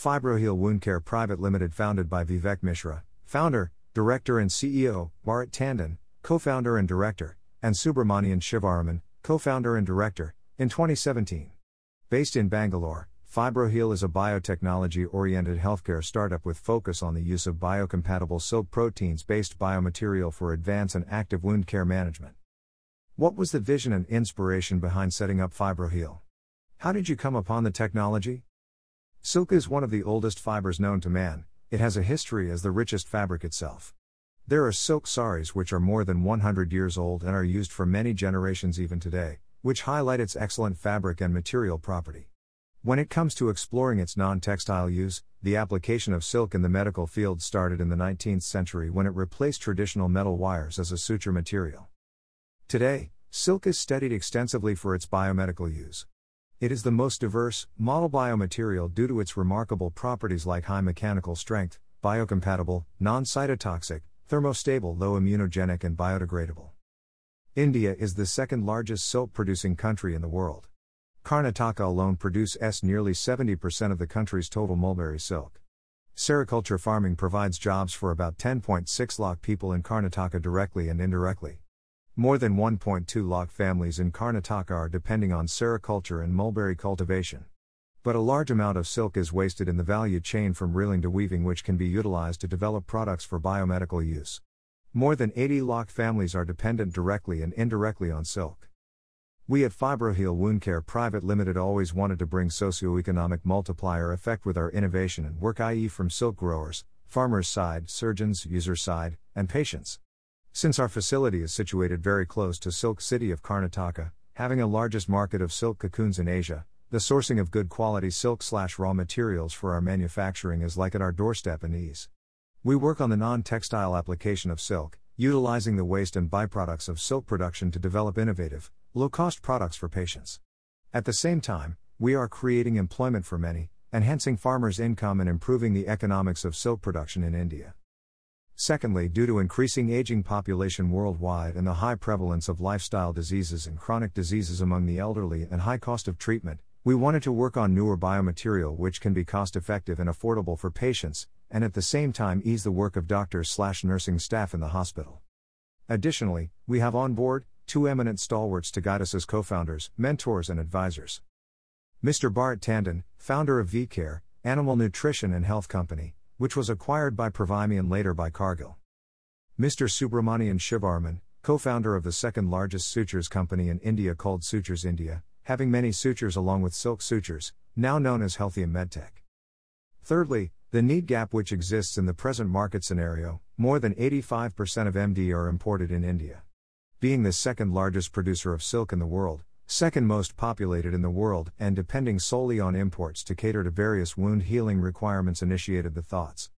Fibroheal Wound Care Private Limited, founded by Vivek Mishra, founder, director, and CEO, Bharat Tandon, co founder and director, and Subramanian Shivaraman, co founder and director, in 2017. Based in Bangalore, Fibroheal is a biotechnology oriented healthcare startup with focus on the use of biocompatible silk proteins based biomaterial for advanced and active wound care management. What was the vision and inspiration behind setting up Fibroheal? How did you come upon the technology? Silk is one of the oldest fibers known to man, it has a history as the richest fabric itself. There are silk saris which are more than 100 years old and are used for many generations even today, which highlight its excellent fabric and material property. When it comes to exploring its non textile use, the application of silk in the medical field started in the 19th century when it replaced traditional metal wires as a suture material. Today, silk is studied extensively for its biomedical use. It is the most diverse, model biomaterial due to its remarkable properties like high mechanical strength, biocompatible, non cytotoxic, thermostable, low immunogenic, and biodegradable. India is the second largest silk producing country in the world. Karnataka alone produces nearly 70% of the country's total mulberry silk. Sericulture farming provides jobs for about 10.6 lakh people in Karnataka directly and indirectly. More than 1.2 lakh families in Karnataka are depending on sericulture and mulberry cultivation. But a large amount of silk is wasted in the value chain from reeling to weaving, which can be utilized to develop products for biomedical use. More than 80 lakh families are dependent directly and indirectly on silk. We at Fibroheal Wound Care Private Limited always wanted to bring socio-economic multiplier effect with our innovation and work i.e. from silk growers, farmers side, surgeons, user side, and patients. Since our facility is situated very close to Silk City of Karnataka, having a largest market of silk cocoons in Asia, the sourcing of good quality silk slash raw materials for our manufacturing is like at our doorstep and ease. We work on the non-textile application of silk, utilizing the waste and byproducts of silk production to develop innovative, low cost products for patients. At the same time, we are creating employment for many, enhancing farmers' income and improving the economics of silk production in India. Secondly, due to increasing aging population worldwide and the high prevalence of lifestyle diseases and chronic diseases among the elderly and high cost of treatment, we wanted to work on newer biomaterial which can be cost effective and affordable for patients, and at the same time ease the work of doctors slash nursing staff in the hospital. Additionally, we have on board two eminent stalwarts to guide us as co founders, mentors, and advisors. Mr. Bharat Tandon, founder of VCare, Animal Nutrition and Health Company, which was acquired by Provimi and later by Cargill. Mr. Subramanian Shivaraman, co founder of the second largest sutures company in India called Sutures India, having many sutures along with silk sutures, now known as Healthium Medtech. Thirdly, the need gap which exists in the present market scenario, more than 85% of MD are imported in India being the second largest producer of silk in the world, second most populated in the world, and depending solely on imports to cater to various wound healing requirements, initiated the thoughts.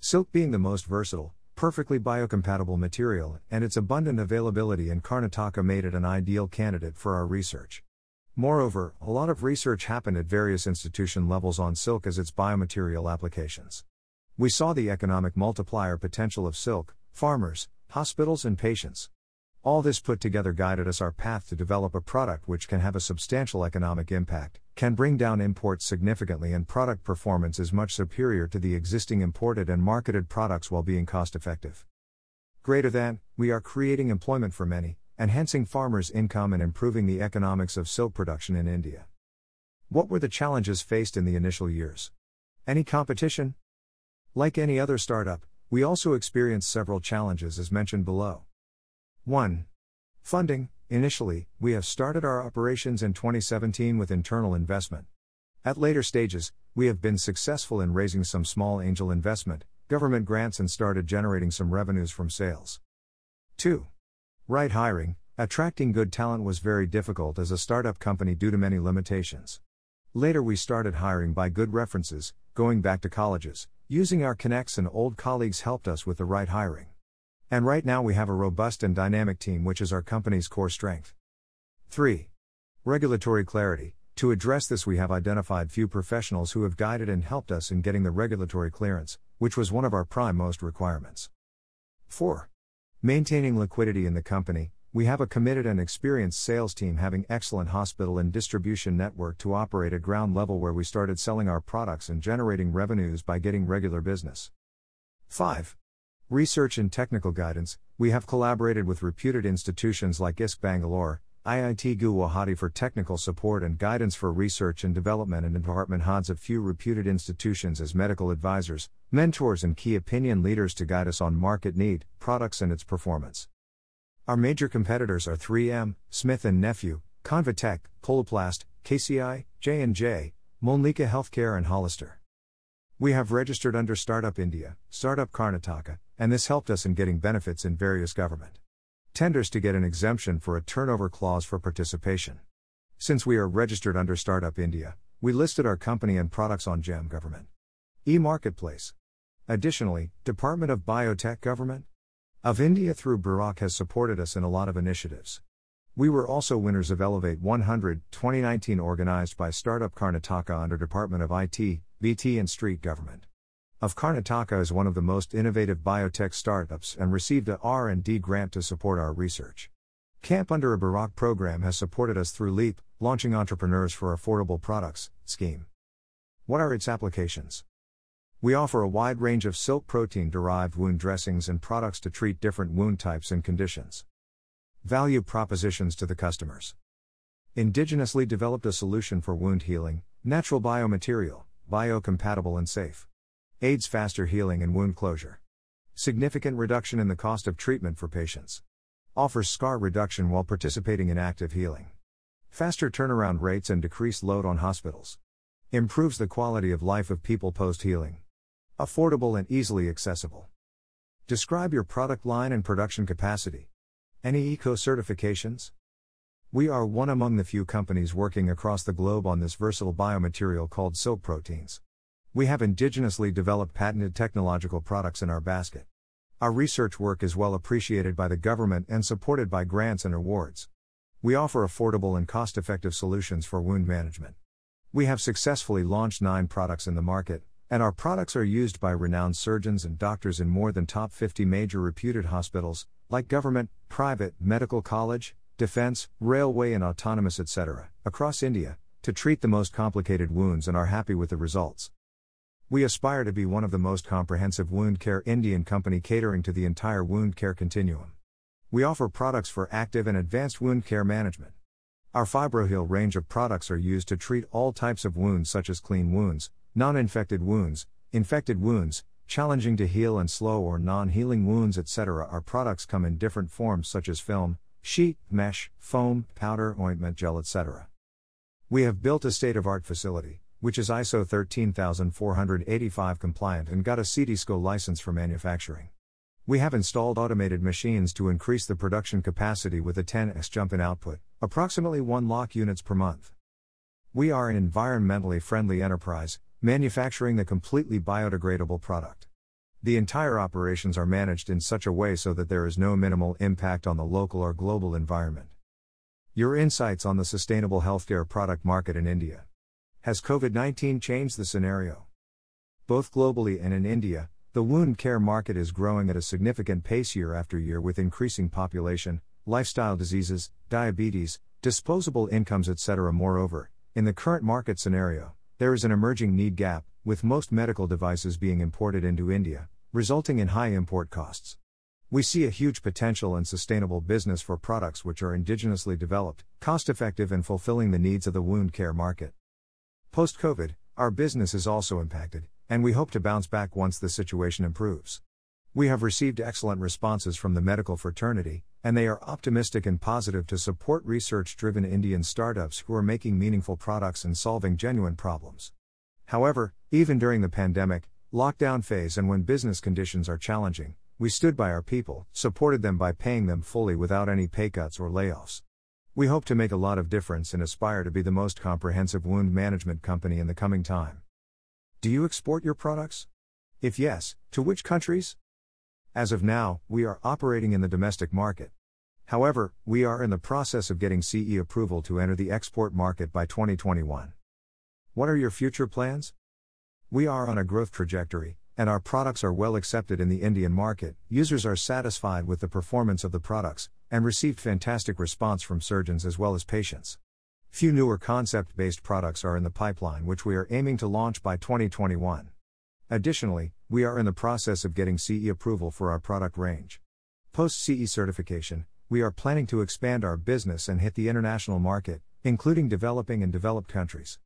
Silk being the most versatile, perfectly biocompatible material, and its abundant availability in Karnataka made it an ideal candidate for our research. Moreover, a lot of research happened at various institution levels on silk as its biomaterial applications. We saw the economic multiplier potential of silk, farmers, hospitals, and patients. All this put together guided us our path to develop a product which can have a substantial economic impact, can bring down imports significantly, and product performance is much superior to the existing imported and marketed products while being cost effective. Greater than, we are creating employment for many, enhancing farmers' income and improving the economics of silk production in India. What were the challenges faced in the initial years? Any competition? Like any other startup, we also experienced several challenges as mentioned below. 1. Funding Initially, we have started our operations in 2017 with internal investment. At later stages, we have been successful in raising some small angel investment, government grants, and started generating some revenues from sales. 2. Right hiring Attracting good talent was very difficult as a startup company due to many limitations. Later, we started hiring by good references, going back to colleges, using our connects, and old colleagues helped us with the right hiring. And right now we have a robust and dynamic team, which is our company's core strength. 3. Regulatory clarity. To address this, we have identified few professionals who have guided and helped us in getting the regulatory clearance, which was one of our prime most requirements. 4. Maintaining liquidity in the company. We have a committed and experienced sales team having excellent hospital and distribution network to operate at ground level where we started selling our products and generating revenues by getting regular business. 5. Research and technical guidance. We have collaborated with reputed institutions like IISc Bangalore, IIT Guwahati for technical support and guidance for research and development and department heads of few reputed institutions as medical advisors, mentors and key opinion leaders to guide us on market need, products and its performance. Our major competitors are 3M, Smith & Nephew, Convatec, Coloplast, KCI, J&J, Mölnlycke Healthcare and Hollister. We have registered under Startup India, Startup Karnataka, and this helped us in getting benefits in various government tenders to get an exemption for a turnover clause for participation. Since we are registered under Startup India, we listed our company and products on GEM Government e-marketplace. Additionally, Department of Biotech Government of India through BIRAC has supported us in a lot of initiatives. We were also winners of Elevate 100 2019 organized by Startup Karnataka under Department of IT, BT and Street Government. Of Karnataka is one of the most innovative biotech startups and received a R&D grant to support our research. CAMP under a BIRAC program has supported us through LEAP, launching entrepreneurs for affordable products scheme. What are its applications? We offer a wide range of silk protein derived wound dressings and products to treat different wound types and conditions. Value propositions to the customers. Indigenously developed a solution for wound healing, natural biomaterial, biocompatible and safe. Aids faster healing and wound closure. Significant reduction in the cost of treatment for patients. Offers scar reduction while participating in active healing. Faster turnaround rates and decreased load on hospitals. Improves the quality of life of people post healing. Affordable and easily accessible. Describe your product line and production capacity. Any eco certifications? We are one among the few companies working across the globe on this versatile biomaterial called silk proteins. We have indigenously developed patented technological products in our basket. Our research work is well appreciated by the government and supported by grants and awards. We offer affordable and cost effective solutions for wound management. We have successfully launched nine products in the market, and our products are used by renowned surgeons and doctors in more than top 50 major reputed hospitals, like government, private, medical college, defense, railway, and autonomous, etc., across India, to treat the most complicated wounds and are happy with the results. We aspire to be one of the most comprehensive wound care Indian company catering to the entire wound care continuum. We offer products for active and advanced wound care management. Our FibroHeal range of products are used to treat all types of wounds such as clean wounds, non infected wounds, infected wounds, challenging to heal and slow or non healing wounds, etc. Our products come in different forms such as film, sheet, mesh, foam, powder, ointment, gel, etc. We have built a state of art facility, which is ISO 13485 compliant and got a CDSCO license for manufacturing. We have installed automated machines to increase the production capacity with a 10x jump in output, approximately 1 lakh units per month. We are an environmentally friendly enterprise, manufacturing the completely biodegradable product. The entire operations are managed in such a way so that there is no minimal impact on the local or global environment. Your insights on the sustainable healthcare product market in India. Has COVID 19 changed the scenario? Both globally and in India, the wound care market is growing at a significant pace year after year with increasing population, lifestyle diseases, diabetes, disposable incomes, etc. Moreover, in the current market scenario, there is an emerging need gap, with most medical devices being imported into India, resulting in high import costs. We see a huge potential and sustainable business for products which are indigenously developed, cost effective, and fulfilling the needs of the wound care market. Post COVID, our business is also impacted, and we hope to bounce back once the situation improves. We have received excellent responses from the medical fraternity, and they are optimistic and positive to support research driven Indian startups who are making meaningful products and solving genuine problems. However, even during the pandemic, lockdown phase, and when business conditions are challenging, we stood by our people, supported them by paying them fully without any pay cuts or layoffs. We hope to make a lot of difference and aspire to be the most comprehensive wound management company in the coming time. Do you export your products? If yes, to which countries? As of now, we are operating in the domestic market. However, we are in the process of getting CE approval to enter the export market by 2021. What are your future plans? We are on a growth trajectory, and our products are well accepted in the Indian market. Users are satisfied with the performance of the products, and received fantastic response from surgeons as well as patients. Few newer concept based products are in the pipeline, which we are aiming to launch by 2021. Additionally, we are in the process of getting CE approval for our product range. Post CE certification, we are planning to expand our business and hit the international market, including developing and developed countries.